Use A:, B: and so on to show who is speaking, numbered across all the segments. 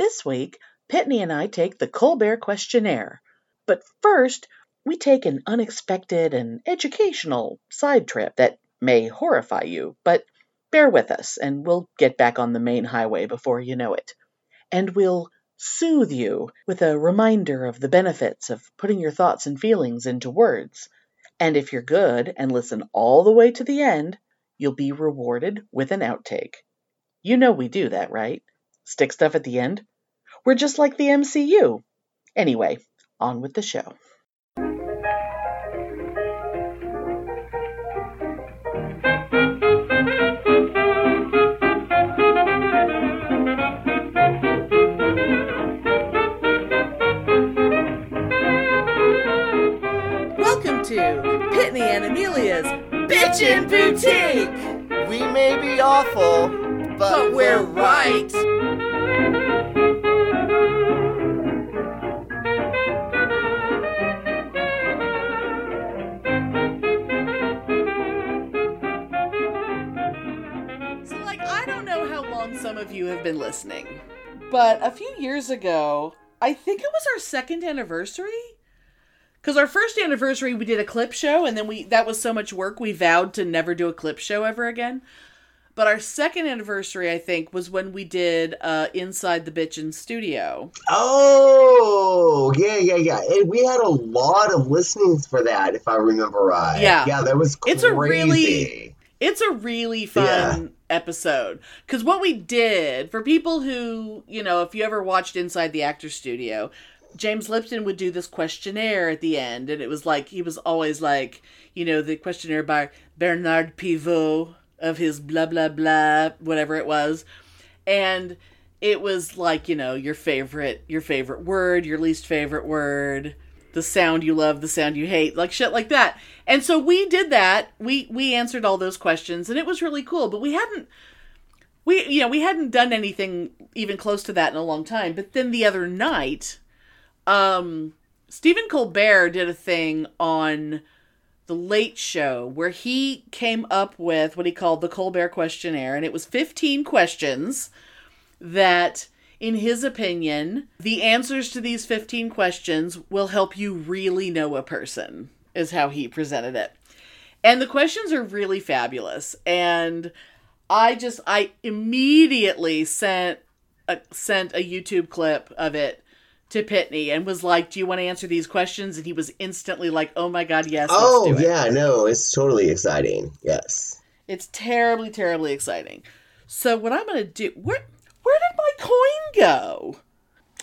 A: This week, Pitney and I take the Colbert Questionnaire. But first, we take an unexpected and educational side trip that may horrify you, but bear with us and we'll get back on the main highway before you know it. And we'll soothe you with a reminder of the benefits of putting your thoughts and feelings into words. And if you're good and listen all the way to the end, you'll be rewarded with an outtake. You know we do that, right? Stick stuff at the end? We're just like the MCU. Anyway, on with the show.
B: Welcome to Pitney and Amelia's Bitchin' Boutique!
C: We may be awful, but,
B: But we're right! You have been listening, but a few years ago, I think it was our second anniversary. Because our first anniversary, we did a clip show, and then we that was so much work, we vowed to never do a clip show ever again. But our second anniversary, I think, was when we did uh, Inside the Bitchin' Studio.
C: Oh, yeah, yeah, yeah. And we had a lot of listenings for that, if I remember right.
B: Yeah.
C: Yeah, that was crazy.
B: It's a really- It's a really fun episode. Because what we did, for people who, you know, if you ever watched Inside the Actor Studio, James Lipton would do this questionnaire at the end. And it was like, he was always like, you know, the questionnaire by Bernard Pivot of his blah, blah, blah, whatever it was. And it was like, you know, your favorite, your favorite word, your least favorite word, the sound you love, the sound you hate, like shit like that. And so we did that. We we answered all those questions and it was really cool, but we hadn't we you know, we hadn't done anything even close to that in a long time. But then the other night, um Stephen Colbert did a thing on the Late Show where he came up with what he called the Colbert questionnaire and it was 15 questions that in his opinion, the answers to these 15 questions will help you really know a person, is how he presented it. And the questions are really fabulous. And I just, I immediately sent a, sent a YouTube clip of it to Pitney and was like, Do you want to answer these questions? And he was instantly like, Oh my God, yes. let's
C: Oh,
B: do it."
C: yeah, no, it's totally exciting. Yes.
B: It's terribly, terribly exciting. So what I'm gonna do where where did my coin go?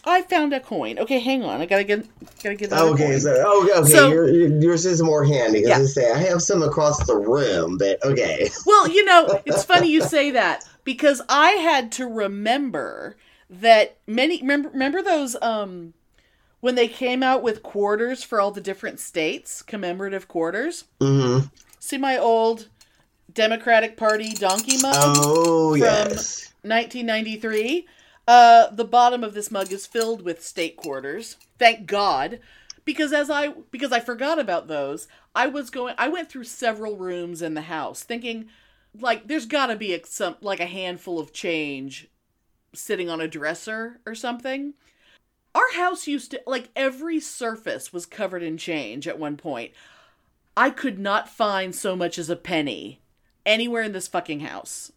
B: I found a coin. Okay, hang on. I gotta get gotta get
C: Okay, so, oh, okay,
B: So-
C: your, yours is more handy.
B: Yeah.
C: I say, I have some across the room, but okay.
B: Well, you know, it's funny you say that because I had to remember that many remember remember those um when they came out with quarters for all the different states, commemorative quarters.
C: Mm-hmm.
B: See my old Democratic Party donkey mug?
C: Oh,
B: from-
C: yes.
B: 1993. Uh, the bottom of this mug is filled with state quarters. Thank God, because as I because I forgot about those, I was going. I went through several rooms in the house, thinking like there's got to be a, some like a handful of change sitting on a dresser or something. Our house used to like every surface was covered in change at one point. I could not find so much as a penny anywhere in this fucking house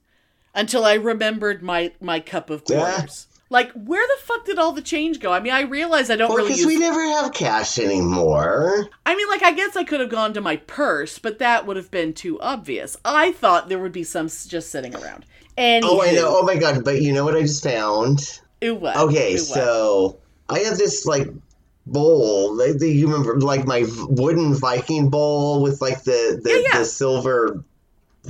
B: until I remembered my my cup of
C: Yeah.
B: Like, where the fuck did all the change go? I mean, I realize I don't
C: Well,
B: really
C: because
B: use.
C: we never have cash anymore.
B: I mean, like, I guess I could have gone to my purse, but that would have been too obvious. I thought there would be some just sitting around. Anywho,
C: Oh, I know. Oh, my God. But you know what I just found?
B: Ooh, what?
C: Okay, so I have this like bowl. Like, the- you remember, like my wooden Viking bowl with like the the,
B: Yeah, yeah.
C: the silver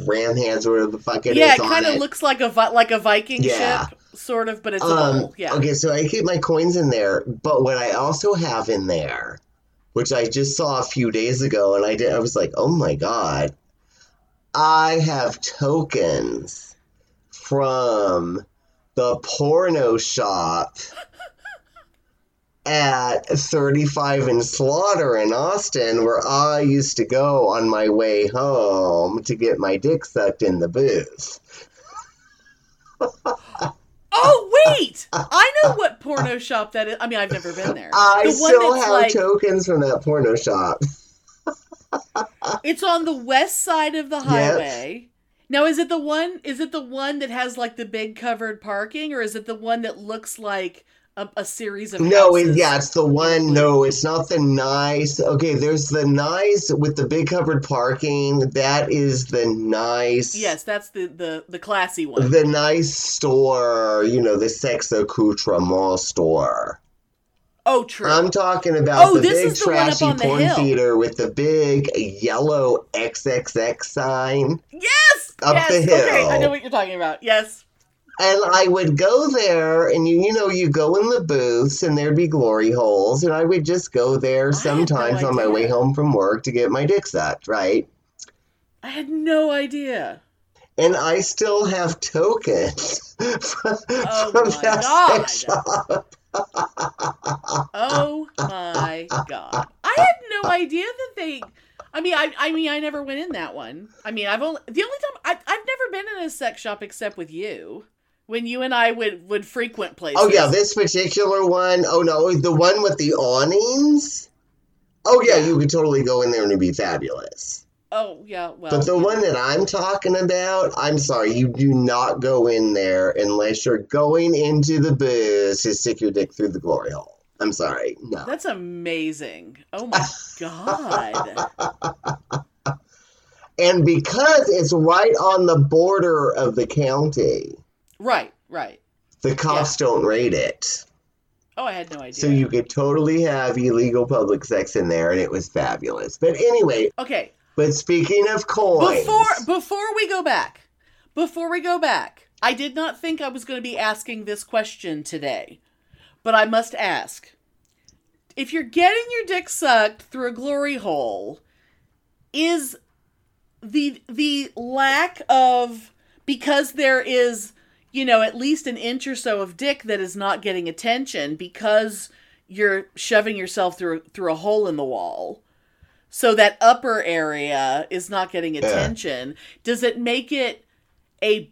C: ram hands or whatever the fuck it
B: yeah, it kind of looks like a vi- like a Viking
C: Yeah.
B: ship, sort of, but it's a
C: Um.
B: Yeah.
C: Okay, so I keep my coins in there, but what I also have in there, which I just saw a few days ago, and I did, I was like, oh my god, I have tokens from the porno shop at 35 and Slaughter in Austin, where I used to go on my way home to get my dick sucked in the booth.
B: Oh wait, I know what porno shop that is. I mean, I've never been there.
C: I
B: the
C: still have tokens from that porno shop.
B: it's on the west side of the highway. Yep. Now, is it the one? Is it the one that has like the big covered parking, or is it the one that looks like a, a series of?
C: No, it, yeah, it's the one. No, it's not the nice. Okay, there's the nice with the big covered parking. That is the nice.
B: Yes, that's the the the classy one.
C: The nice store. You know, the sex accoutrement store.
B: Oh, true.
C: I'm talking about oh, the big trashy the porn theater with the big yellow XXX sign.
B: Yes,
C: up
B: yes.
C: the hill.
B: Okay, I know what you're talking about. Yes.
C: And I would go there, and you, you know, you go in the booths, and there'd be glory holes, and I would just go there sometimes no on my way home from work to get my dick sucked, right?
B: I had no idea.
C: And I still have tokens from,
B: oh from that God. sex shop oh my god! I had no idea that they. I mean, I I mean, I never went in that one. I mean, I've only the only time I I've never been in a sex shop except with you when you and I would would frequent places.
C: Oh yeah, this particular one. Oh no, the one with the awnings. Oh yeah, yeah. you could totally go in there and it'd be fabulous.
B: Oh yeah, well.
C: But the
B: yeah.
C: one that I'm talking about, I'm sorry, you do not go in there unless you're going into the booth to stick your dick through the glory hole. I'm sorry, no.
B: That's amazing. Oh my god.
C: and because it's right on the border of the county.
B: Right, right.
C: The cops yeah. don't rate it.
B: Oh, I had no idea.
C: So you could totally have illegal public sex in there, and it was fabulous. But anyway.
B: Okay,
C: but speaking of coins,
B: before before we go back, before we go back, I did not think I was going to be asking this question today, but I must ask: if you're getting your dick sucked through a glory hole, is the the lack of because there is you know at least an inch or so of dick that is not getting attention because you're shoving yourself through through a hole in the wall so that upper area is not getting attention. Yeah. Does it make it a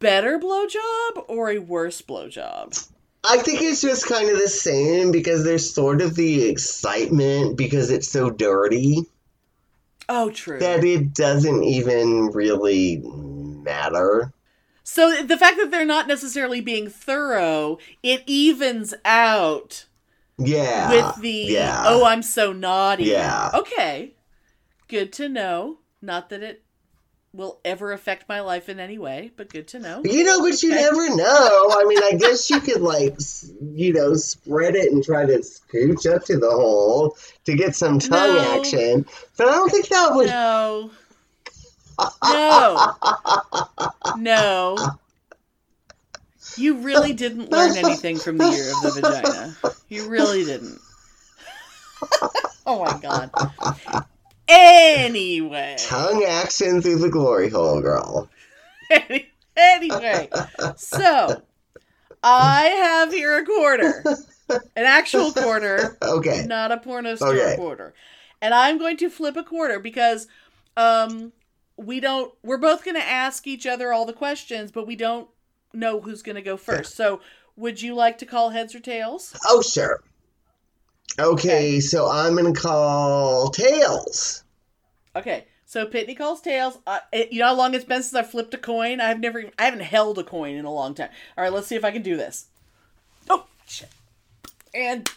B: better blowjob or a worse blowjob?
C: I think it's just kind of the same because there's sort of the excitement because it's so dirty.
B: Oh, true.
C: That it doesn't even really matter.
B: So the fact that they're not necessarily being thorough, it evens out
C: yeah.
B: With the
C: yeah.
B: oh, I'm so naughty.
C: Yeah.
B: Okay. Good to know. Not that it will ever affect my life in any way, but good to know.
C: You know, but you okay. never know. I mean, I guess you could like, you know, spread it and try to scooch up to the hole to get some tongue no. action. But I don't think that would.
B: No. No. no. You really didn't learn anything from the year of the vagina. You really didn't. oh my god. Anyway.
C: Tongue action through the glory hole, girl.
B: anyway, so I have here a quarter. An actual quarter.
C: Okay.
B: Not a porno store okay. quarter. And I'm going to flip a quarter because um we don't we're both going to ask each other all the questions, but we don't know who's going to go first. So, would you like to call heads or tails?
C: Oh, sure. Okay, okay. so I'm going to call tails.
B: Okay, so Pitney calls tails. Uh, it, you know how long it's been since I flipped a coin? I've never, I haven't held a coin in a long time. All right, let's see if I can do this. Oh shit! And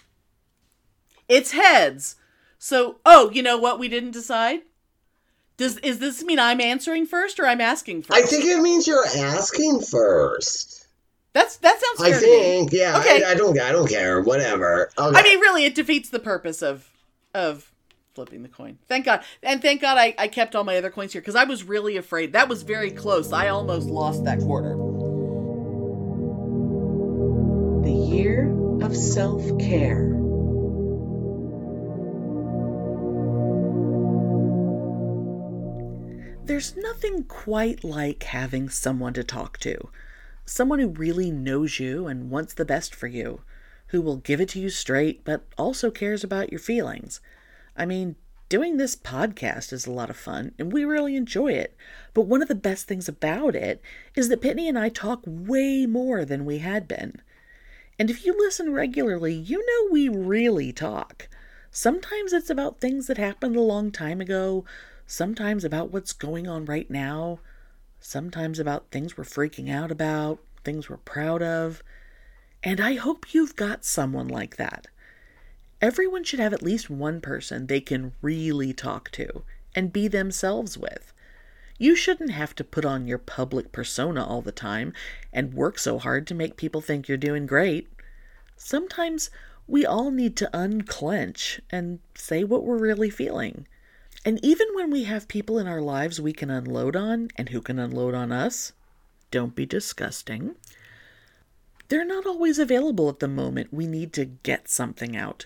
B: it's heads. So, oh, you know what? We didn't decide. Does is this mean I'm answering first or I'm asking first?
C: I think it means you're asking first.
B: That's that sounds.
C: I think, yeah. Okay. I, I, don't. I don't care. Whatever. Okay.
B: I mean, really, it defeats the purpose of of flipping the coin. Thank God, and thank God I, I kept all my other coins here because I was really afraid. That was very close. I almost lost that quarter.
A: The year of self care. There's nothing quite like having someone to talk to. Someone who really knows you and wants the best for you, who will give it to you straight, but also cares about your feelings. I mean, doing this podcast is a lot of fun, and we really enjoy it. But one of the best things about it is that Pitney and I talk way more than we had been.
B: And if you listen regularly, you know we really talk. Sometimes it's about things that happened a long time ago, sometimes about what's going on right now, sometimes about things we're freaking out about, things we're proud of. And I hope you've got someone like that. Everyone should have at least one person they can really talk to and be themselves with. You shouldn't have to put on your public persona all the time and work so hard to make people think you're doing great. Sometimes we all need to unclench and say what we're really feeling. And even when we have people in our lives we can unload on and who can unload on us, don't be disgusting. They're not always available at the moment we need to get something out.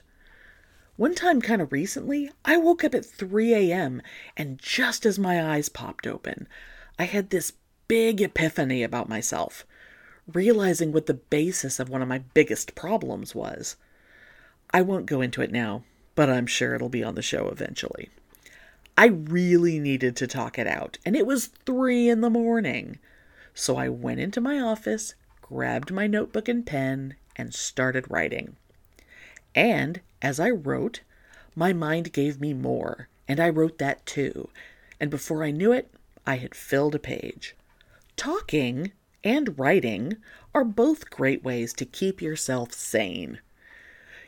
B: One time, kind of recently, I woke up at 3 a.m., and just as my eyes popped open, I had this big epiphany about myself, realizing what the basis of one of my biggest problems was. I won't go into it now, but I'm sure it'll be on the show eventually. I really needed to talk it out, and it was 3 in the morning. So I went into my office, grabbed my notebook and pen, and started writing. And as I wrote, my mind gave me more, and I wrote that too. And before I knew it, I had filled a page. Talking and writing are both great ways to keep yourself sane.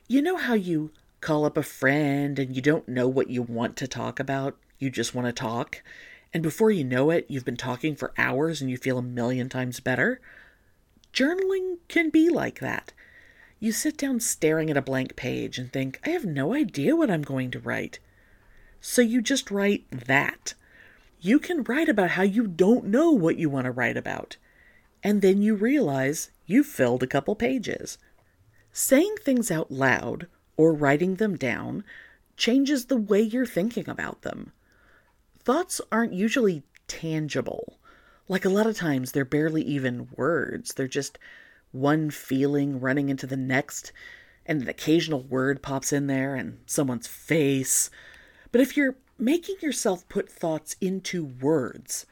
B: You know how you call up a friend and you don't know what you want to talk about? You just want to talk. And before you know it, you've been talking for hours and you feel a million times better? Journaling can be like that. You sit down staring at a blank page and think, I have no idea what I'm going to write. So you just write that. You can write about how you don't know what you want to write about. And then you realize you've filled a couple pages. Saying things out loud or writing them down changes the way you're thinking about them. Thoughts aren't usually tangible. Like a lot of times, they're barely even words, they're just one feeling running into the next, and an occasional word pops in there and someone's face. But if you're making yourself put thoughts into words,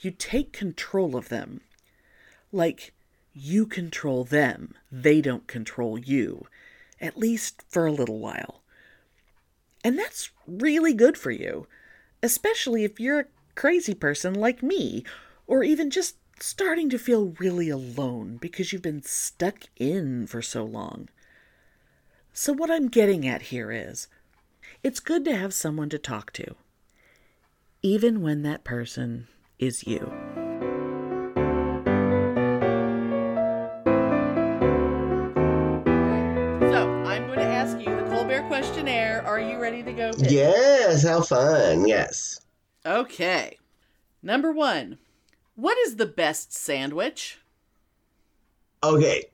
B: you take control of them. Like you control them, they don't control you, at least for a little while. And that's really good for you, especially if you're a crazy person like me, or even just starting to feel really alone because you've been stuck in for so long. So, what I'm getting at here is it's good to have someone to talk to, even when that person is you.
D: Questionnaire. Are you ready to go? Pitt?
C: Yes, how fun. Yes.
D: Okay. Number one What is the best sandwich?
C: Okay.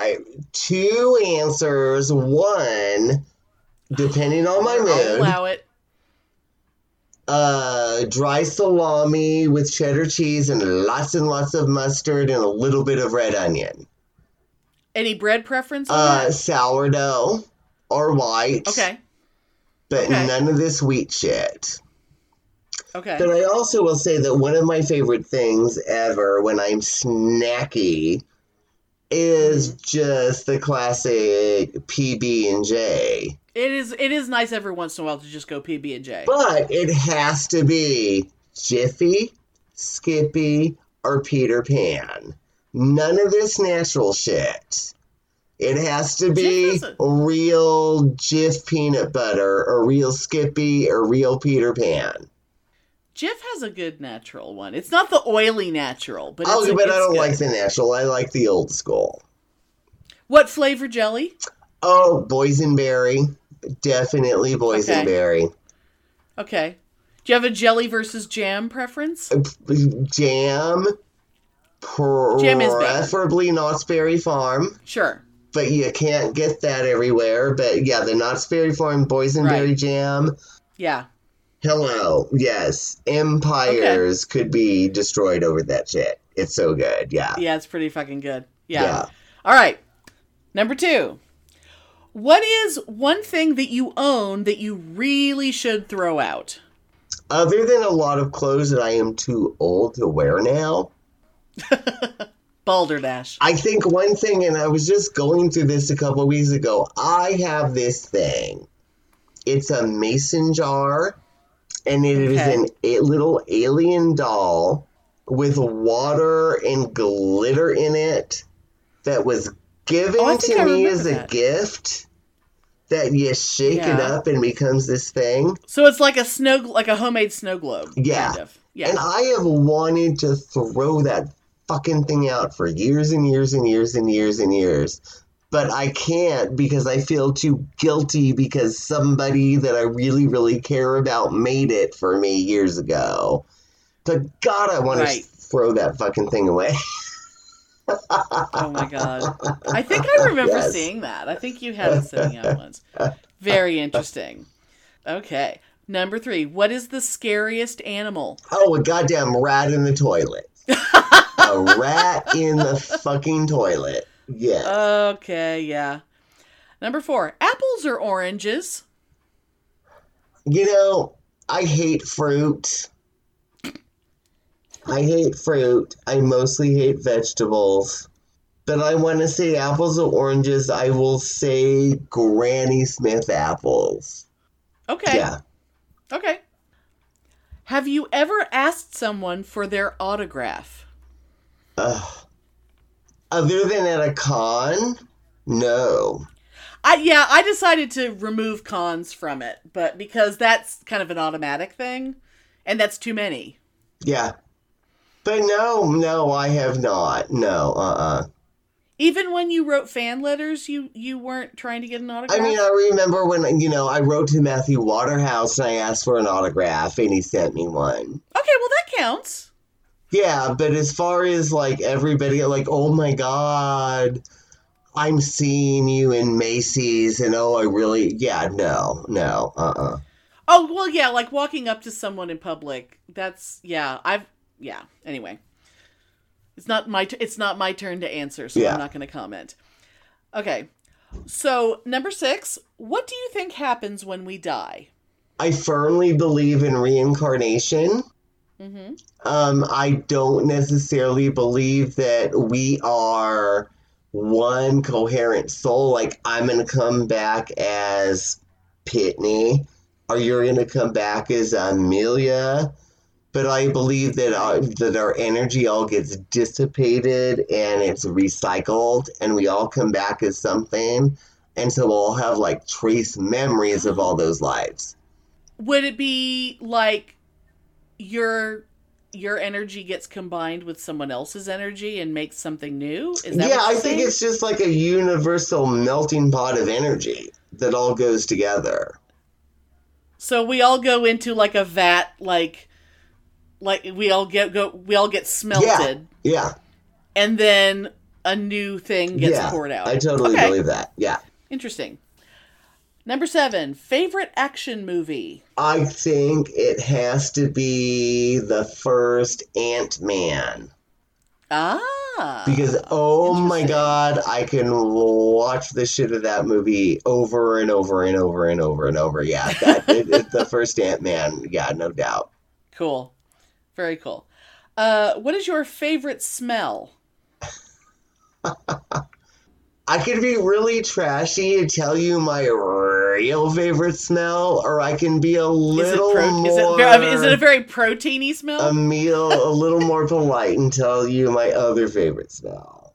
C: I two answers. One, depending on my
D: I'll
C: mood,
D: allow it.
C: uh, dry salami with cheddar cheese and lots and lots of mustard and a little bit of red onion.
D: Any bread preference
C: Uh,
D: that?
C: sourdough or white.
D: Okay.
C: But
D: okay.
C: none of this wheat shit.
D: Okay.
C: But I also will say that one of my favorite things ever when I'm snacky is
D: Mm-hmm.
C: just the classic PB and J.
D: It is it is nice every once in a while to just go PB and J.
C: But it has to be Jiffy, Skippy, or Peter Pan. None of this natural shit. It has to be
D: Jif has a-
C: real Jif peanut butter, or real Skippy, or real Peter Pan.
D: Jif has a good natural one. It's not the oily natural, but it's
C: Oh, but I don't
D: good.
C: like the natural. I like the old school.
D: What flavor jelly?
C: Oh, boysenberry. Definitely boysenberry.
D: Okay. Do you have a jelly versus jam preference?
C: Uh, jam.
D: Jam is better.
C: Preferably Knott's Berry Farm.
D: Sure.
C: But you can't get that everywhere. But yeah, the Knott's Berry Farm boysenberry
D: Right.
C: jam.
D: Yeah.
C: Hello, yes, empires could be destroyed over that shit. It's so good. Yeah,
D: Yeah, it's pretty fucking good. Yeah.
C: Yeah.
D: All right. Number two. What is one thing that you own that you really should throw out?
C: Other than a lot of clothes that I am too old to wear now,
B: Balderdash.
C: I think one thing, and I was just going through this a couple weeks ago. I have this thing. It's a mason jar, and it is
B: Okay.
C: an a little alien doll with water and glitter in it that was given
B: Oh,
C: to me as a
B: that.
C: gift. That you shake it up and becomes this thing.
B: So it's like a snow, like a homemade snow globe.
C: Yeah.
B: Kind of. Yeah.
C: And I have wanted to throw that fucking thing out for years and years and years and years and years. But I can't because I feel too guilty because somebody that I really, really care about made it for me years ago. But God, I want
B: Right.
C: to throw that fucking thing away.
B: oh my god. I think I remember
C: Yes.
B: seeing that. I think you had it sitting out once. Very interesting. Okay. Number three. What is the scariest animal?
C: Oh, a goddamn rat in the toilet. a rat in the fucking toilet. Yes.
B: Okay, yeah. Number four. Apples or oranges?
C: You know, I hate fruit. I hate fruit. I mostly hate vegetables. But I want to say apples or oranges. I will say Granny Smith apples.
B: Okay.
C: Yeah.
B: Okay. Have you ever asked someone for their autograph?
C: Ugh. Other than at a con, no.
B: I yeah, I decided to remove cons from it, but because that's kind of an automatic thing, and that's too many.
C: Yeah. But no, no, I have not. No, uh uh
B: Even when you wrote fan letters, you you weren't trying to get an autograph.
C: I mean, I remember when, you know, I wrote to Matthew Waterhouse and I asked for an autograph and he sent me one.
B: okay, well that counts.
C: Yeah, but as far as like everybody, like, oh my God, I'm seeing you in Macy's and oh, I really, yeah, no, no, uh uh
B: Oh well, yeah, like walking up to someone in public. That's yeah. I've yeah. Anyway, it's not my t- it's not my turn to answer, so
C: Yeah.
B: I'm not going to comment. Okay, so number six. What do you think happens when we die?
C: I firmly believe in reincarnation.
B: Mm-hmm.
C: Um, I don't necessarily believe that we are one coherent soul. Like, I'm going to come back as Pitney, or you're going to come back as Amelia. But I believe that our, that our energy all gets dissipated and it's recycled, and we all come back as something. And so we'll all have like trace memories of all those lives.
B: Would it be like your your energy gets combined with someone else's energy and makes something new? Is that
C: yeah, I think it's just like a universal melting pot of energy that all goes together.
B: So we all go into like a vat, like like we all get go we all get smelted,
C: Yeah,
B: and then a new thing gets
C: yeah,
B: poured out.
C: I totally
B: Okay.
C: believe that. Yeah,
B: Interesting. Number seven, favorite action movie.
C: I think it has to be the first Ant Man
B: Ah,
C: because oh my god, I can watch the shit of that movie over and over and over and over and over. Yeah, that it, it- the first Ant Man. Yeah, no doubt.
B: cool, very cool. Uh, what is your favorite smell?
C: I could be really trashy and tell you my real favorite smell, or I can be a
B: Is
C: little
B: pro-
C: more.
B: is, it is it a very proteiny smell?
C: a meal a little more polite and tell you my other favorite smell.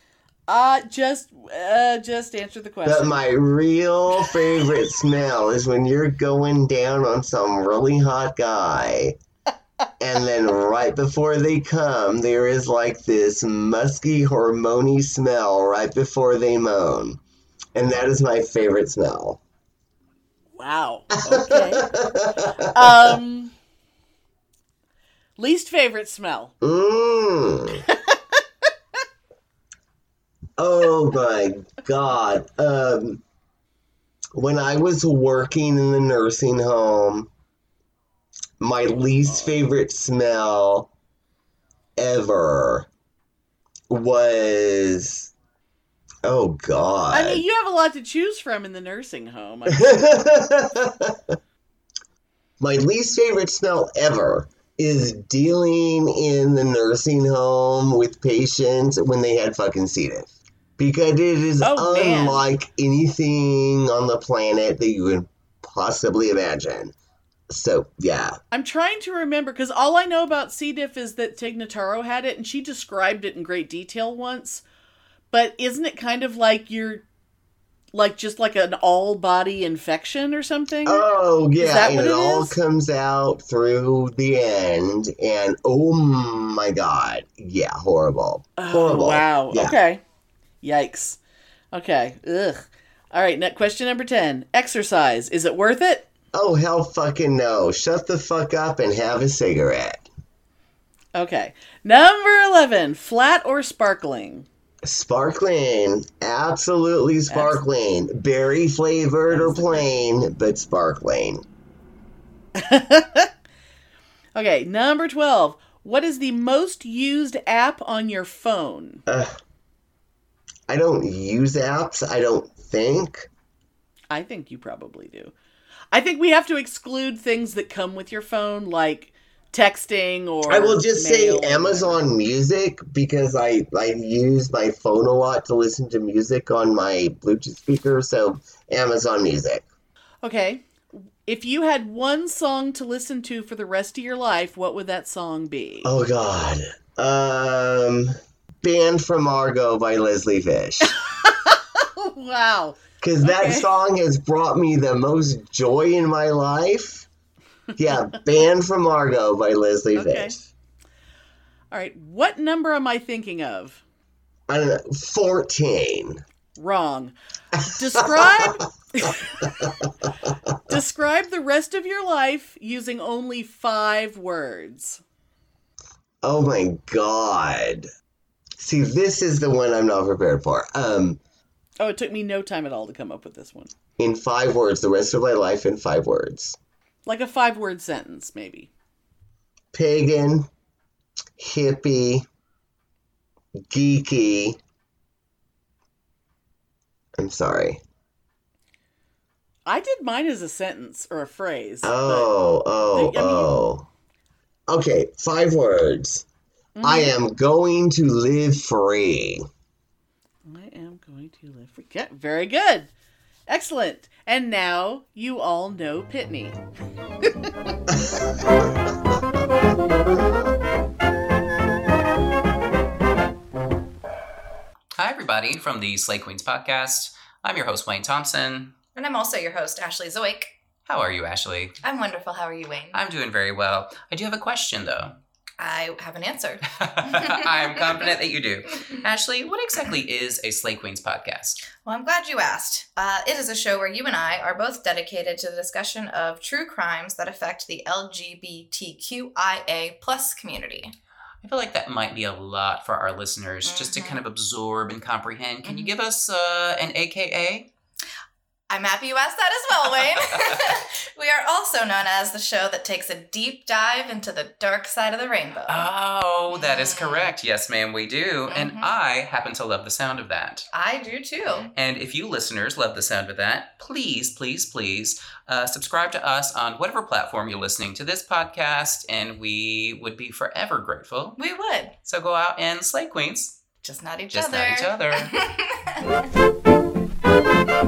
B: uh just uh, just answer the question.
C: But my real favorite smell is when you're going down on some really hot guy. And then right before they come, there is like this musky, hormony smell right before they moan. And that is my favorite smell.
B: Wow. Okay. um, least favorite smell.
C: Mm. oh my god. Um, when I was working in the nursing home, my least favorite smell ever was oh god.
B: I mean, you have a lot to choose from in the nursing home.
C: My least favorite smell ever is dealing in the nursing home with patients when they had fucking C. diff. Because it is
B: Oh, man.
C: unlike anything on the planet that you would possibly imagine. So, yeah.
B: I'm trying to remember because all I know about C. diff is that Tig Notaro had it and she described it in great detail once. But isn't it kind of like you're like just like an all body infection or something?
C: Oh, yeah.
B: that
C: and it,
B: it
C: all comes out through the end. And oh my God. Yeah, horrible.
B: Oh,
C: horrible.
B: wow.
C: Yeah.
B: Okay. Yikes. Okay. Ugh. All right. Next question number 10. Exercise. Is it worth it?
C: Oh, hell fucking no. Shut the fuck up and have a cigarette.
B: Okay. Number 11. Flat or sparkling?
C: Sparkling. Absolutely sparkling. Berry flavored or plain, but sparkling.
B: Okay. Number 12. What is the most used app on your phone?
C: I don't use apps, I don't think.
B: I think you probably do. I think we have to exclude things that come with your phone, like texting or.
C: I will just say Amazon Music because I, I use my phone a lot to listen to music on my Bluetooth speaker, so Amazon Music.
B: Okay. If you had one song to listen to for the rest of your life, what would that song be?
C: Oh god. Um Banned from Argo by Leslie Fish.
B: wow.
C: Because that
B: Okay.
C: song has brought me the most joy in my life. Yeah, Banned from Argo by Leslie
B: Okay.
C: Fish.
B: All right. What number am I thinking of?
C: I don't know, 14.
B: Wrong. Describe Describe the rest of your life using only 5 words.
C: Oh my god. See, this is the one I'm not prepared for. Um,
B: Oh, it took me no time at all to come up with this one.
C: in five words, the rest of my life in five words.
B: Like a 5-word sentence maybe.
C: Pagan, hippie, geeky. I'm sorry.
B: I did mine as a sentence or a phrase.
C: Oh, oh,
B: I mean-
C: oh. Okay, five words.
B: Mhm.
C: I am going to live free.
B: I am going to live free. Okay, very good. Excellent. And now you all know Pitney.
E: Hi, everybody, from the Slay Queens podcast. I'm your host, Wayne Thompson.
F: And I'm also your host, Ashley Zoic.
E: How are you, Ashley?
F: I'm wonderful. How are you, Wayne?
E: I'm doing very well. I do have a question, though.
F: I have an answer.
E: I'm confident that you do. Ashley, what exactly is a Slay Queens podcast?
F: Well, I'm glad you asked. Uh, it is a show where you and I are both dedicated to the discussion of true crimes that affect the LGBTQIA plus community.
E: I feel like that might be a lot for our listeners just to kind of absorb and comprehend. Can you
F: Mhm.
E: give us uh, an AKA?
F: I'm happy you asked that as well, Wayne. we are also known as the show that takes a deep dive into the dark side of the rainbow.
E: Oh, that is correct. Yes, ma'am, we do. And
F: Mhm.
E: I happen to love the sound of that.
F: I do too.
E: And if you listeners love the sound of that, please, please, please uh, subscribe to us on whatever platform you're listening to this podcast, and we would be forever grateful.
F: We would.
E: So go out and slay queens.
F: Just not each
E: Just
F: other.
E: Just not each other.
B: Uh,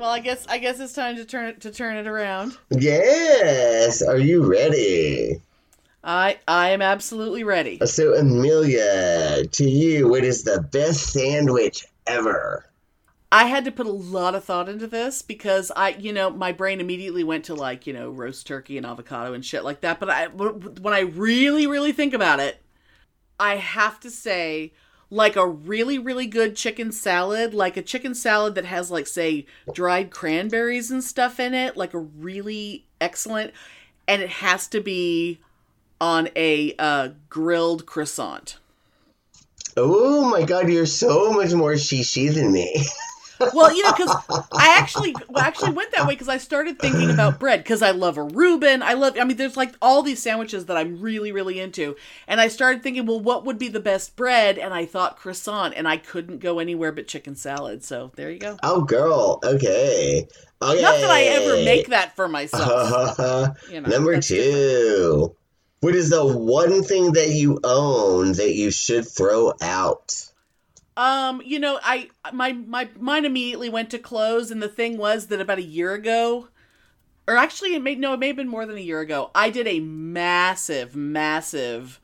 B: I guess I guess it's time to turn it to turn it around.
C: Yes, are you ready?
B: I I am absolutely ready.
C: So, Amelia, to you, what is the best sandwich ever?
B: I had to put a lot of thought into this because I, you know, my brain immediately went to like, you know, roast turkey and avocado and shit like that. But I, when I really, really think about it, I have to say, like a really, really good chicken salad, like a chicken salad that has, like, say, dried cranberries and stuff in it, like a really excellent, and it has to be on a uh, grilled croissant.
C: Oh my god, you're so much more shishi than me.
B: Well, you know, because I actually well, actually went that way because I started thinking about bread because I love a Reuben. I love. I mean, there's like all these sandwiches that I'm really, really into, and I started thinking, well, what would be the best bread? And I thought croissant, and I couldn't go anywhere but chicken salad. So there you go.
C: Oh, girl. Okay. Okay.
B: Not that I ever make that for myself. You know,
C: Number two. What is the one thing that you own that you should throw out?
B: Um, you know, I my my mine immediately went to clothes, and the thing was that about a year ago, or actually, it may no, it may have been more than a year ago. I did a massive, massive,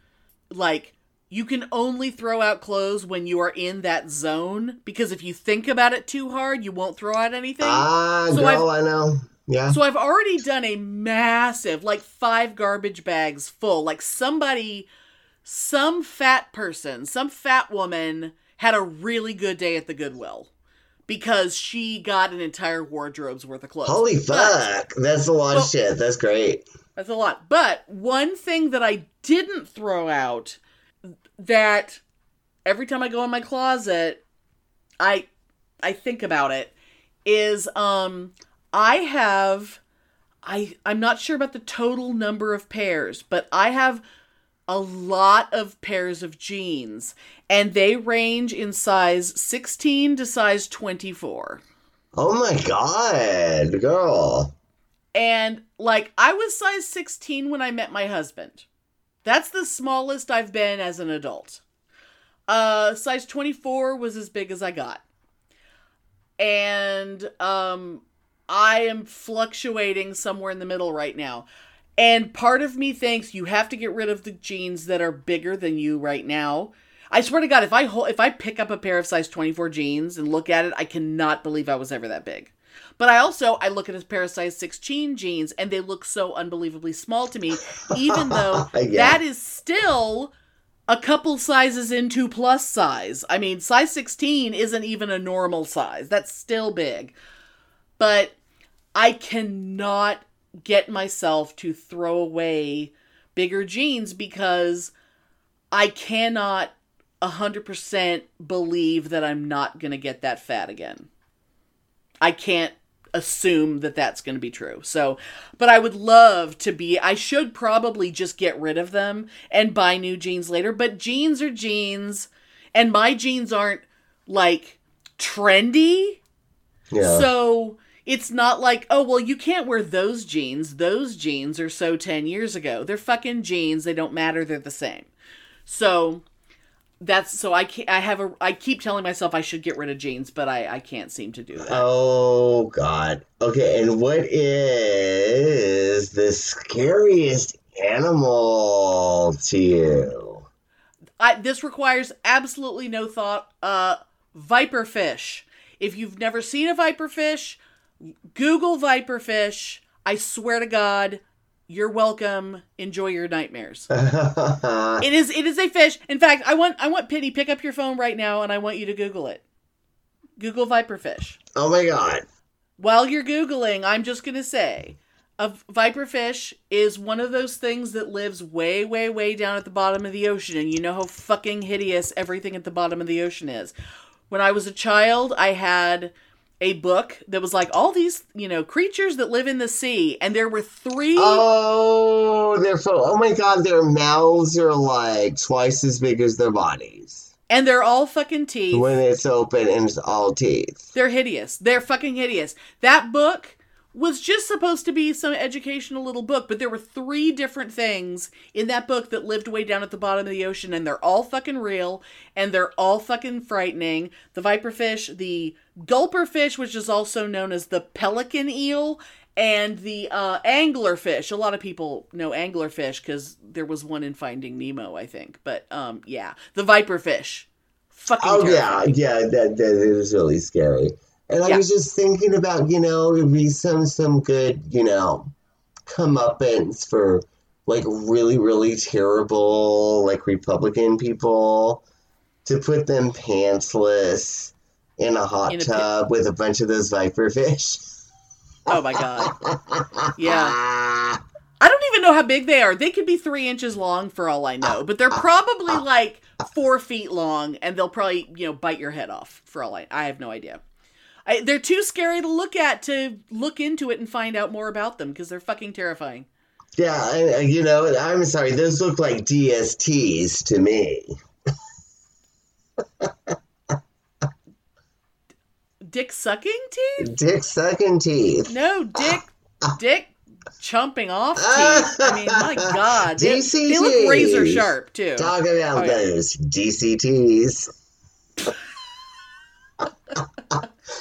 B: like you can only throw out clothes when you are in that zone because if you think about it too hard, you won't throw out anything.
C: Ah,
B: So
C: girl, I know. Yeah.
B: So I've already done a massive, like five garbage bags full. Like somebody, some fat person, some fat woman had a really good day at the Goodwill because she got an entire wardrobe's worth of clothes.
C: Holy
B: But-
C: fuck. That's a lot
B: Well-
C: of shit. That's great.
B: that's a lot. But one thing that I didn't throw out that every time I go in my closet, I I think about it is um I have I I'm not sure about the total number of pairs, but I have a lot of pairs of jeans and they range in size 16 to size 24.
C: Oh my god, girl.
B: And like I was size 16 when I met my husband. That's the smallest I've been as an adult. Uh size 24 was as big as I got. And um I am fluctuating somewhere in the middle right now. And part of me thinks you have to get rid of the jeans that are bigger than you right now. I swear to God, if I hol- if I pick up a pair of size 24 jeans and look at it, I cannot believe I was ever that big. But I also I look at a pair of size 16 jeans and they look so unbelievably small to me, even though
C: Yeah.
B: that is still a couple sizes into plus size. I mean, size 16 isn't even a normal size. That's still big. But I cannot get myself to throw away bigger jeans because I cannot 100% believe that I'm not going to get that fat again. I can't assume that that's going to be true. So, but I would love to be I should probably just get rid of them and buy new jeans later, but jeans are jeans and my jeans aren't like trendy.
C: Yeah.
B: So, it's not like, oh, well, you can't wear those jeans. Those jeans are so 10 years ago. They're fucking jeans. They don't matter. They're the same. So, that's so I can't, I have a I keep telling myself I should get rid of jeans, but I I can't seem to do that.
C: Oh God. Okay, and what is the scariest animal to you?
B: I this requires absolutely no thought. Uh, viperfish. If you've never seen a viperfish, Google viperfish. I swear to God, you're welcome. Enjoy your nightmares. It is it is a fish. In fact, I want I want Pitty pick up your phone right now and I want you to Google it. Google viperfish.
C: oh my God.
B: While you're googling, I'm just gonna say, a viperfish is one of those things that lives way, way, way down at the bottom of the ocean, and you know how fucking hideous everything at the bottom of the ocean is. When I was a child, I had a book that was like all these, you know, creatures that live in the sea, and there were three.
C: Oh, they're full. Oh my God, their mouths are like twice as big as their bodies
B: and they're all fucking teeth.
C: when it's open and it's all teeth.
B: They're hideous. They're fucking hideous. That book was just supposed to be some educational little book, but there were three different things in that book that lived way down at the bottom of the ocean, and they're all fucking real, and they're all fucking frightening. The viperfish, the gulperfish, which is also known as the pelican eel, and the uh, anglerfish. A lot of people know anglerfish because there was one in Finding Nemo, I think. But um, yeah, the viperfish. Fucking
C: Oh yeah, yeah, that that is really scary. And I
B: Yeah.
C: was just thinking about, you know, it'd be some some good, you know, comeuppance for like really, really terrible like Republican people to put them pantsless in a hot
B: In a pit-
C: tub with a bunch of those viper fish.
B: Oh my god. Yeah. I don't even know how big they are. They could be three inches long for all I know, but they're probably like four feet long, and they'll probably you know bite your head off for all I. I have no idea. I, they're too scary to look at to look into it and find out more about them because they're fucking terrifying.
C: Yeah, I, you know, I'm sorry. Those look like DSTs to me.
B: Dick sucking teeth?
C: Dick sucking teeth.
B: No, dick, dick chumping off teeth. I mean, my God, they, they look razor sharp too.
C: Talk about
B: Oh, yeah.
C: those DCTs.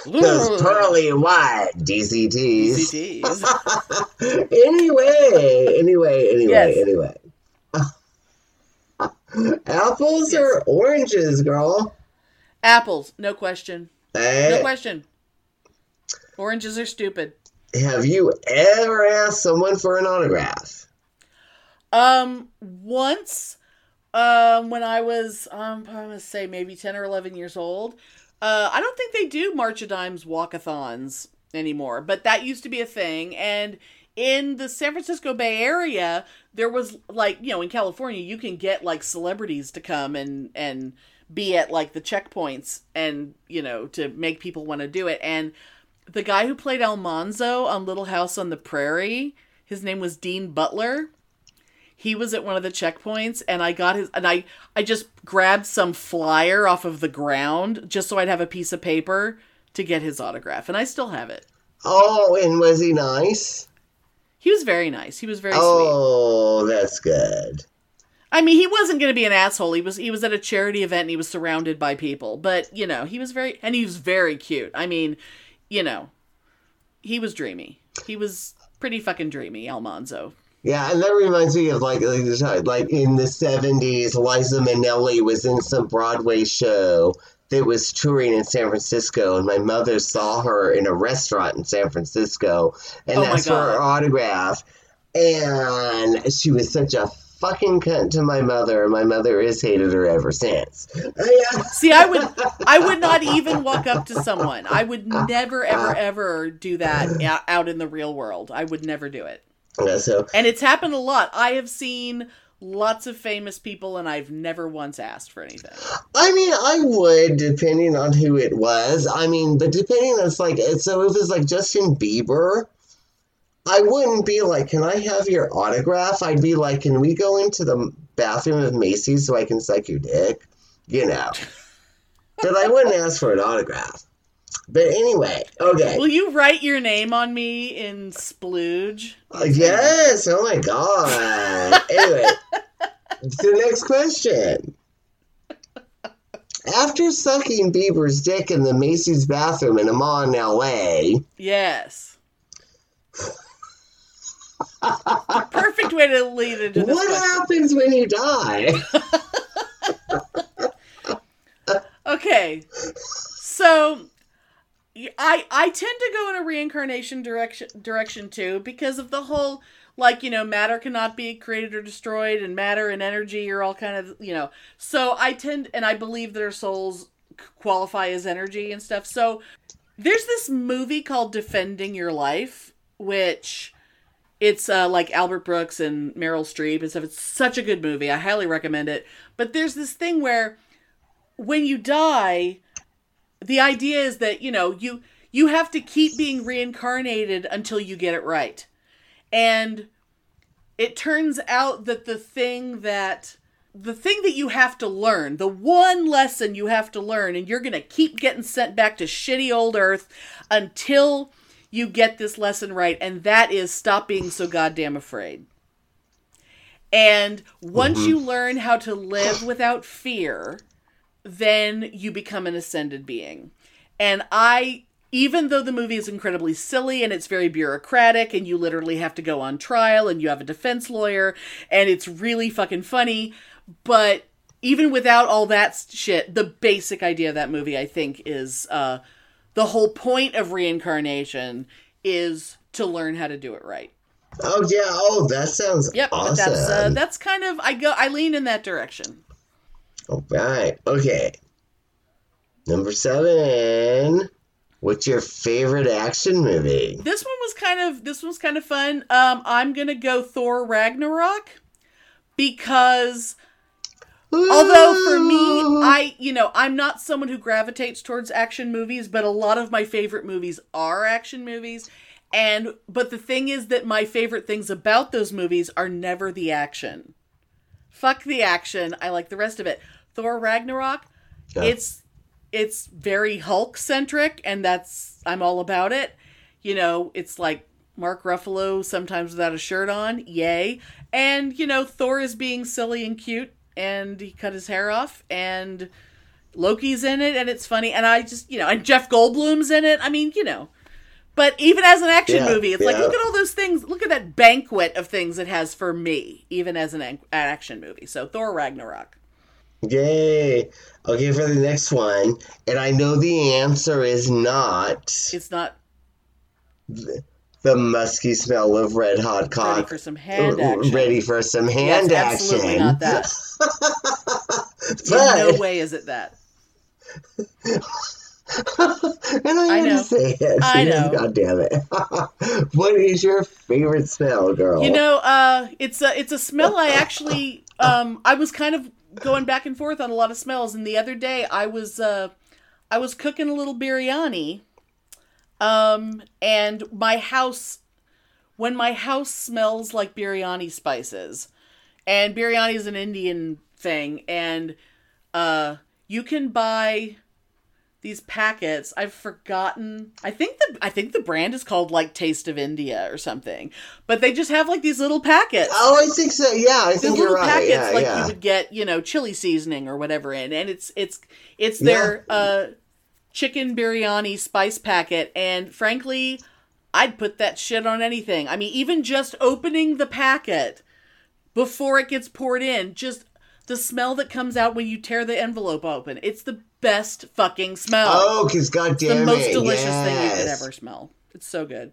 C: Those pearly white DCTs.
B: DCTs.
C: anyway, anyway, anyway,
B: Yes.
C: anyway. Apples or oranges, girl?
B: Apples, no question. No
C: Eh,
B: question. Oranges are stupid.
C: have you ever asked someone for an autograph?
B: Um, once, um, when I was, um, I'm gonna say maybe ten or eleven years old. Uh, I don't think they do March of Dimes walkathons anymore, but that used to be a thing. And in the San Francisco Bay Area, there was like, you know, in California, you can get like celebrities to come and and be at like the checkpoints and you know to make people want to do it. And the guy who played Almanzo on Little House on the Prairie, his name was Dean Butler he was at one of the checkpoints and I got his and I I just grabbed some flyer off of the ground just so I'd have a piece of paper to get his autograph and I still have it.
C: Oh, and was he nice?
B: He was very nice. He was very oh, sweet.
C: Oh, that's good.
B: I mean, he wasn't going to be an asshole. He was he was at a charity event and he was surrounded by people, but you know, he was very and he was very cute. I mean, you know, he was dreamy. He was pretty fucking dreamy, Almanzo.
C: Yeah, and that reminds me of like like, like in the seventies, Liza Minnelli was in some Broadway show that was touring in San Francisco, and my mother saw her in a restaurant in San Francisco and
B: Oh
C: asked for her autograph, and she was such a fucking cunt to my mother, and my mother has hated her ever since.
B: See, I would I would not even walk up to someone. I would never ever ever do that out in the real world. I would never do it.
C: Yeah, so
B: And it's happened a lot. I have seen lots of famous people and I've never once asked for anything.
C: I mean, I would, depending on who it was. I mean, but depending on it's like, uh, so if it's like Justin Bieber, I wouldn't be like, "Can I have your autograph?" I'd be like, "Can we go into the bathroom of Macy's so I can suck your dick?" You know. but I wouldn't ask for an autograph. But anyway, okay.
B: Will you write your name on me in splooge?
C: Uh, yes. Oh my god. anyway, the next question. After sucking Bieber's dick in the Macy's bathroom in a mall in LA,
B: Yes. Perfect way to lead into this
C: what
B: question.
C: happens when you die?
B: Okay. So I I tend to go in a reincarnation direction direction too because of the whole like you know matter cannot be created or destroyed and matter and energy are all kind of you know. So I tend and I believe that our souls qualify as energy and stuff. So there's this movie called Defending Your Life which it's uh, like Albert Brooks and Meryl Streep and stuff. It's such a good movie. I highly recommend it. But there's this thing where when you die the idea is that you know you you have to keep being reincarnated until you get it right. And it turns out that the thing that the thing that you have to learn the one lesson you have to learn and you're going to keep getting sent back to shitty old earth until you get this lesson right and that is stop being so goddamn afraid. And once mm-hmm. you learn how to live without fear then you become an ascended being. And I, even though the movie is incredibly silly and it's very bureaucratic and you literally have to go on trial and you have a defense lawyer and it's really fucking funny, but even without all that shit, the basic idea of that movie, I think, is uh, the whole point of reincarnation is to learn how to do it right.
C: Oh yeah. Oh, that sounds
B: Yep,
C: awesome.
B: but that's uh, that's kind of I go I lean in that direction.
C: All right. Okay. Number seven. What's your favorite action movie?
B: this one was kind of this was kind of fun. Um, I'm gonna go Thor Ragnarok because Although for me- I, you know, I'm not someone who gravitates towards action movies, but a lot of my favorite movies are action movies. And but the thing is that my favorite things about those movies are never the action. Fuck the action. I like the rest of it. Thor Ragnarok,
C: Yeah.
B: it's it's very Hulk centric and that's I'm all about it. You know, it's like Mark Ruffalo sometimes without a shirt on, yay. And you know, Thor is being silly and cute and he cut his hair off and Loki's in it and it's funny and I just, you know, and Jeff Goldblum's in it. I mean, you know, but even as an action
C: Yeah,
B: movie, it's like look at all those things. Look at that banquet of things it has for me, even as an an action movie. So Thor Ragnarok.
C: Yay. Okay, for the next one. And I know the answer is not
B: It's not
C: the musky smell of red hot cock.
B: ready for some hand action.
C: Ready for some
B: Yes,
C: hand
B: absolutely
C: action.
B: not that.
C: but,
B: In no way is it that.
C: and I,
B: I
C: had
B: know.
C: to say it.
B: I know.
C: God damn it. what is your favorite smell, girl?
B: You know, uh, it's a it's a smell I actually um I was kind of going back and forth on a lot of smells, and the other day I was uh I was cooking a little biryani, um, and my house when my house smells like biryani spices, and biryani is an Indian thing, and uh you can buy these packets i've forgotten i think the i think the brand is called like taste of india or something but they just have like these little packets
C: Oh, I think so. Yeah, I think
B: little
C: right.
B: packets
C: Yeah,
B: like
C: yeah.
B: you would get you know chili seasoning or whatever in and it's it's it's their uh chicken biryani spice packet and frankly i'd put that shit on anything i mean even just opening the packet before it gets poured in just the smell that comes out when you tear the envelope open it's the best fucking smell.
C: Oh, because God
B: the most
C: it.
B: delicious thing you could ever smell. It's so good.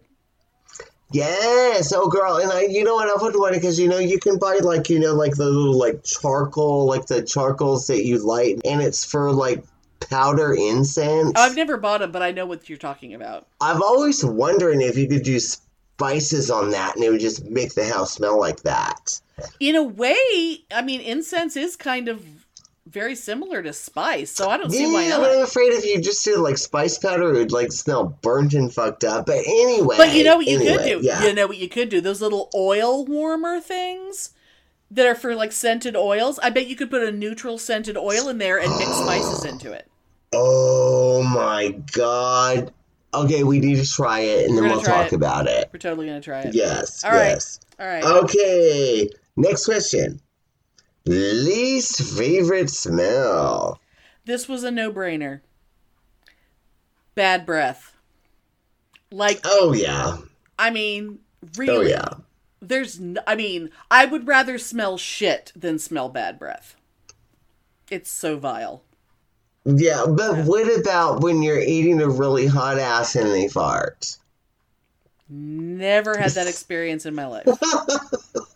C: Yes, oh girl, and I, you know what, I would want it because you know you can buy like you know like the little like charcoal, like the charcoals that you light, and it's for like powder incense.
B: Oh, i've never bought them but i know what you're talking about.
C: I've always wondering if you could do spices on that, and it would just make the house smell like that.
B: in a way, I mean, incense is kind of very similar to spice, so I don't see why
C: Yeah, I'm afraid if you just did like spice powder, it would like smell burnt and fucked up. But anyway,
B: But you know what you
C: anyway,
B: could do?
C: Yeah.
B: You know what you could do? Those little oil warmer things that are for like scented oils. I bet you could put a neutral scented oil in there and mix spices into it.
C: Oh my god. Okay, we need to try it, and
B: We're
C: then we'll talk
B: it.
C: about it.
B: We're totally gonna try it.
C: Yes.
B: All right.
C: yes.
B: All right.
C: Okay. Next question. Least favorite smell.
B: This was a no-brainer. Bad breath. Like,
C: Oh yeah.
B: I mean,
C: oh,
B: really.
C: Oh yeah.
B: There's, n- I mean, I would rather smell shit than smell bad breath. It's so vile.
C: Yeah, but what about when you're eating a really hot ass and they fart?
B: Never had that experience in my life.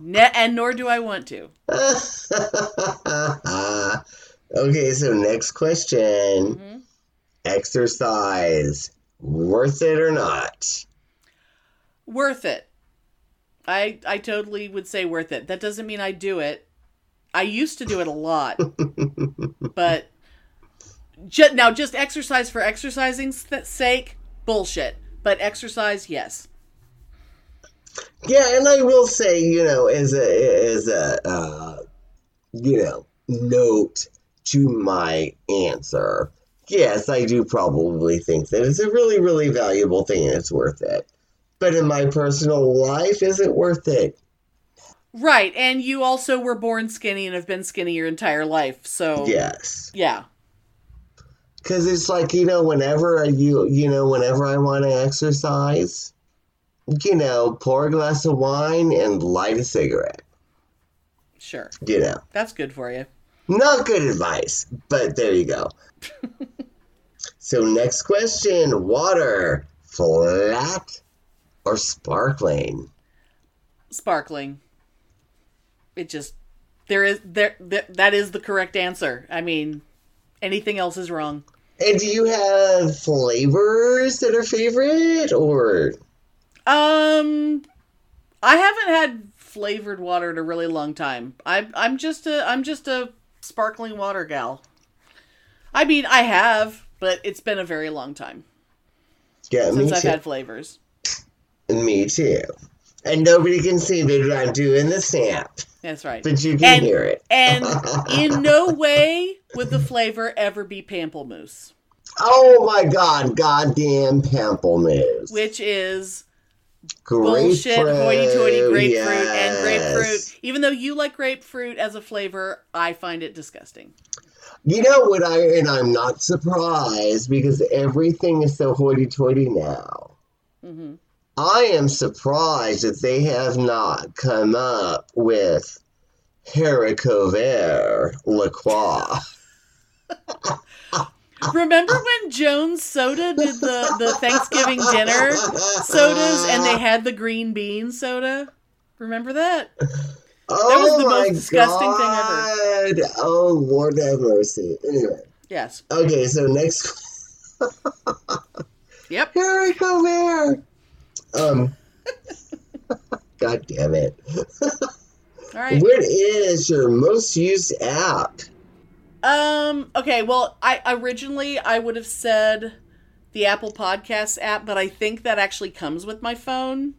B: Ne- and nor do I want to.
C: okay, so next question.
B: Mhm.
C: Exercise. Worth it or not?
B: Worth it. I I totally would say worth it. That doesn't mean I do it. I used to do it a lot, but now just exercise for exercising's sake, bullshit. But exercise, yes.
C: Yeah, and I will say, you know, as a as a uh, you know note to my answer, yes, I do probably think that it's a really really valuable thing and it's worth it. But in my personal life, is it worth it?
B: Right, and you also were born skinny and have been skinny your entire life. So
C: Yes,
B: yeah.
C: because it's like you know, whenever you you know, whenever I want to exercise, you know, pour a glass of wine and light a cigarette.
B: Sure.
C: You know.
B: That's good for you.
C: Not good advice, but there you go. so, next question water, flat or sparkling?
B: Sparkling. It just there is there, there that is the correct answer. I mean, anything else is wrong.
C: And do you have flavors that are favorite or?
B: Um I haven't had flavored water in a really long time. I I'm just a I'm just a sparkling water gal. I mean, I have, but it's been a very long time
C: Yeah, me
B: since I've
C: too.
B: had flavors.
C: Me too. And nobody can see me, I'm doing the snap.
B: That's right.
C: But you can
B: And-
C: hear it.
B: And in no way would the flavor ever be pamplemousse,
C: Oh my god, goddamn pamplemousse.
B: which is. Bullshit, hoity-toity grapefruit and grapefruit. Even though you like grapefruit as a flavor, I find it disgusting.
C: You know what I and I'm not surprised because everything is so hoity-toity now.
B: hmm
C: I am surprised that they have not come up with haricot vert La Croix.
B: Remember when Jones Soda did the, the Thanksgiving dinner sodas and they had the green bean soda? Remember that?
C: Oh
B: was the most
C: my
B: disgusting thing
C: God. Oh Lord have mercy. Anyway,
B: Yes.
C: okay. So next,
B: Yep.
C: haricot vert. Um. God damn it.
B: All right.
C: What is your most used app?
B: Um. Okay. Well, I originally I would have said the Apple Podcasts app, but I think that actually comes with my phone.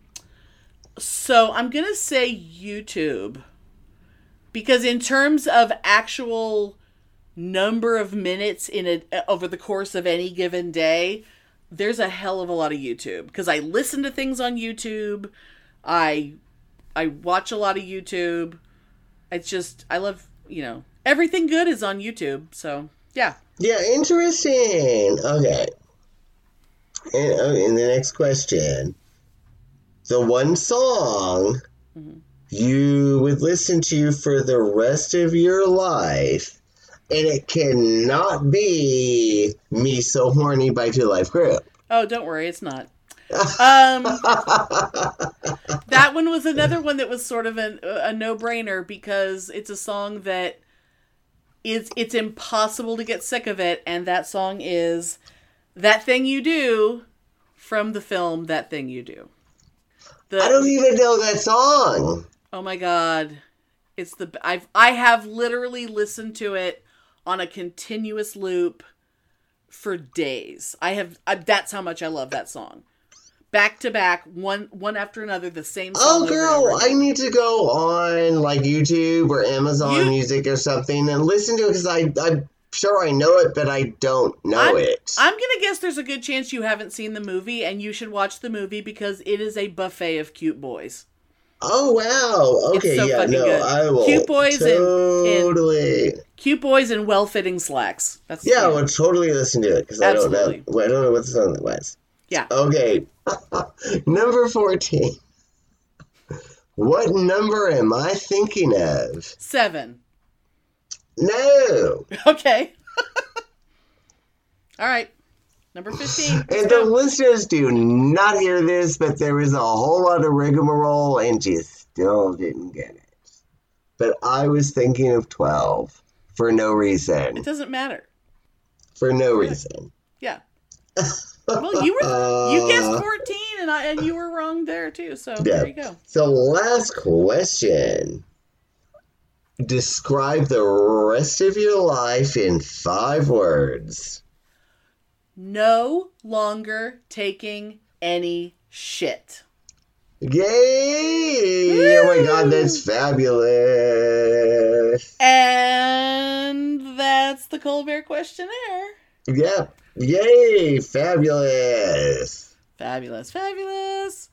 B: So I'm gonna say YouTube because in terms of actual number of minutes in a over the course of any given day, there's a hell of a lot of YouTube because I listen to things on YouTube. I I watch a lot of YouTube. It's just I love you know everything good is on YouTube. So yeah,
C: Yeah, interesting. Okay. And, uh, and the next question. The one song
B: Mhm.
C: you would listen to for the rest of your life, and it cannot be Me So Horny by 2 Live Crew.
B: oh don't worry, it's not. Um, that one was another one that was sort of a, a no brainer because it's a song that is it's impossible to get sick of it, and that song is that thing you do from the film That Thing You Do. The,
C: I don't even know that song.
B: Oh my god. It's the I've I have literally listened to it on a continuous loop for days. I have I, that's how much I love that song. Back to back, one one after another, the same
C: oh,
B: song. Oh,
C: girl, I need to go on like YouTube or Amazon
B: You-
C: Music or something and listen to it because I I'm sure I know it, but I don't know
B: I'm-
C: it.
B: I'm gonna guess there's a good chance you haven't seen the movie, and you should watch the movie because it is a buffet of cute boys.
C: oh wow! Okay,
B: so
C: yeah,
B: fucking
C: no,
B: good.
C: I will
B: Cute boys and- and-
C: totally.
B: Cute boys in well-fitting slacks. That's
C: yeah, I will totally listen to it because I don't know. I don't know what the song was.
B: Yeah.
C: Okay, number fourteen. What number am I thinking of?
B: seven.
C: No.
B: Okay. All right. Number 15. Let's
C: And the listeners do not hear this, but there was a whole lot of rigmarole, and you still didn't get it. But I was thinking of 12 for no reason.
B: It doesn't matter.
C: For no reason.
B: Yeah. Well, you were you guessed
C: Uh,
B: 14 and I and you were wrong there too. So
C: Yeah.
B: there you go.
C: So, last question. Describe the rest of your life in five words.
B: No longer taking any shit.
C: Yay! Oh my god, that's fabulous.
B: And that's the Colbert questionnaire.
C: Yep. Yay! Fabulous.
B: Fabulous, fabulous.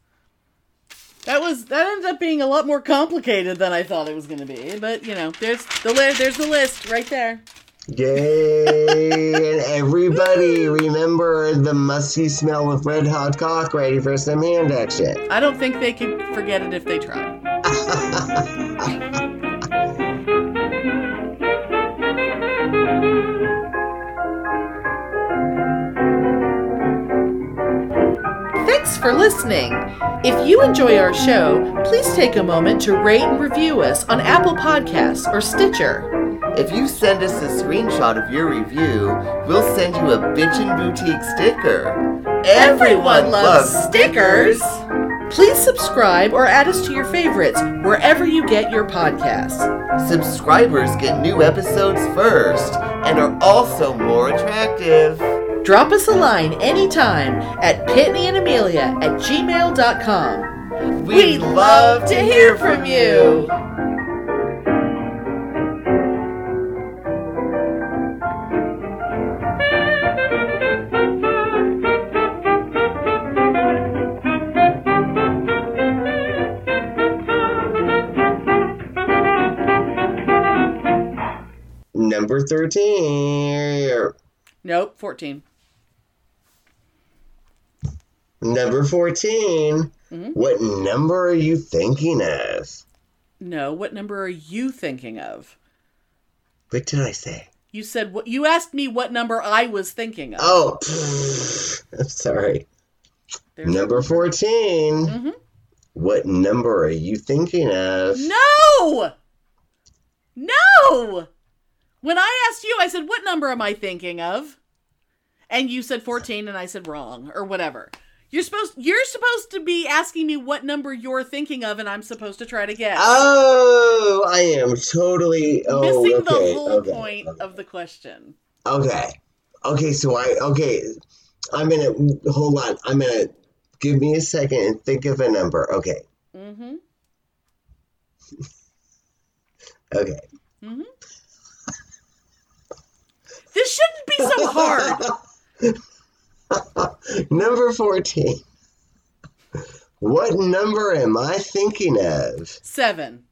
B: That was that ended up being a lot more complicated than I thought it was going to be, but you know, there's the li- there's the list right there.
C: Yay! and everybody remember the musty smell of red hot cock ready for some hand action.
B: I don't think they could forget it if they tried. for listening. If you enjoy our show, please take a moment to rate and review us on Apple Podcasts or Stitcher.
G: If you send us a screenshot of your review, we'll send you a Bitchin' Boutique sticker.
B: Everyone loves stickers. Please subscribe or add us to your favorites wherever you get your podcasts.
G: Subscribers get new episodes first and are also more attractive.
B: Drop us a line anytime at pitneyandamelia at gmail.com. We'd love to hear from you.
C: Number 13.
B: Nope, 14.
C: Number 14.
B: Mhm.
C: What number are you thinking of?
B: No, what number are you thinking of?
C: What did I say?
B: You said what you asked me what number I was thinking of.
C: Oh, pfft. I'm sorry.
B: There's-
C: Number 14.
B: Mhm.
C: What number are you thinking of?
B: No! No! When I asked you, I said, What number am I thinking of? And you said 14, and I said wrong, or whatever. You're supposed you're supposed to be asking me what number you're thinking of, and I'm supposed to try to guess.
C: Oh, I am totally oh,
B: Missing
C: okay,
B: the whole
C: okay,
B: point
C: okay.
B: of the question.
C: Okay. Okay, so I okay. I'm gonna hold on. I'm gonna give me a second and think of a number. Okay.
B: Mm-hmm.
C: Okay.
B: Mm-hmm. This shouldn't be so hard.
C: number 14. What number am I thinking of?
B: Seven.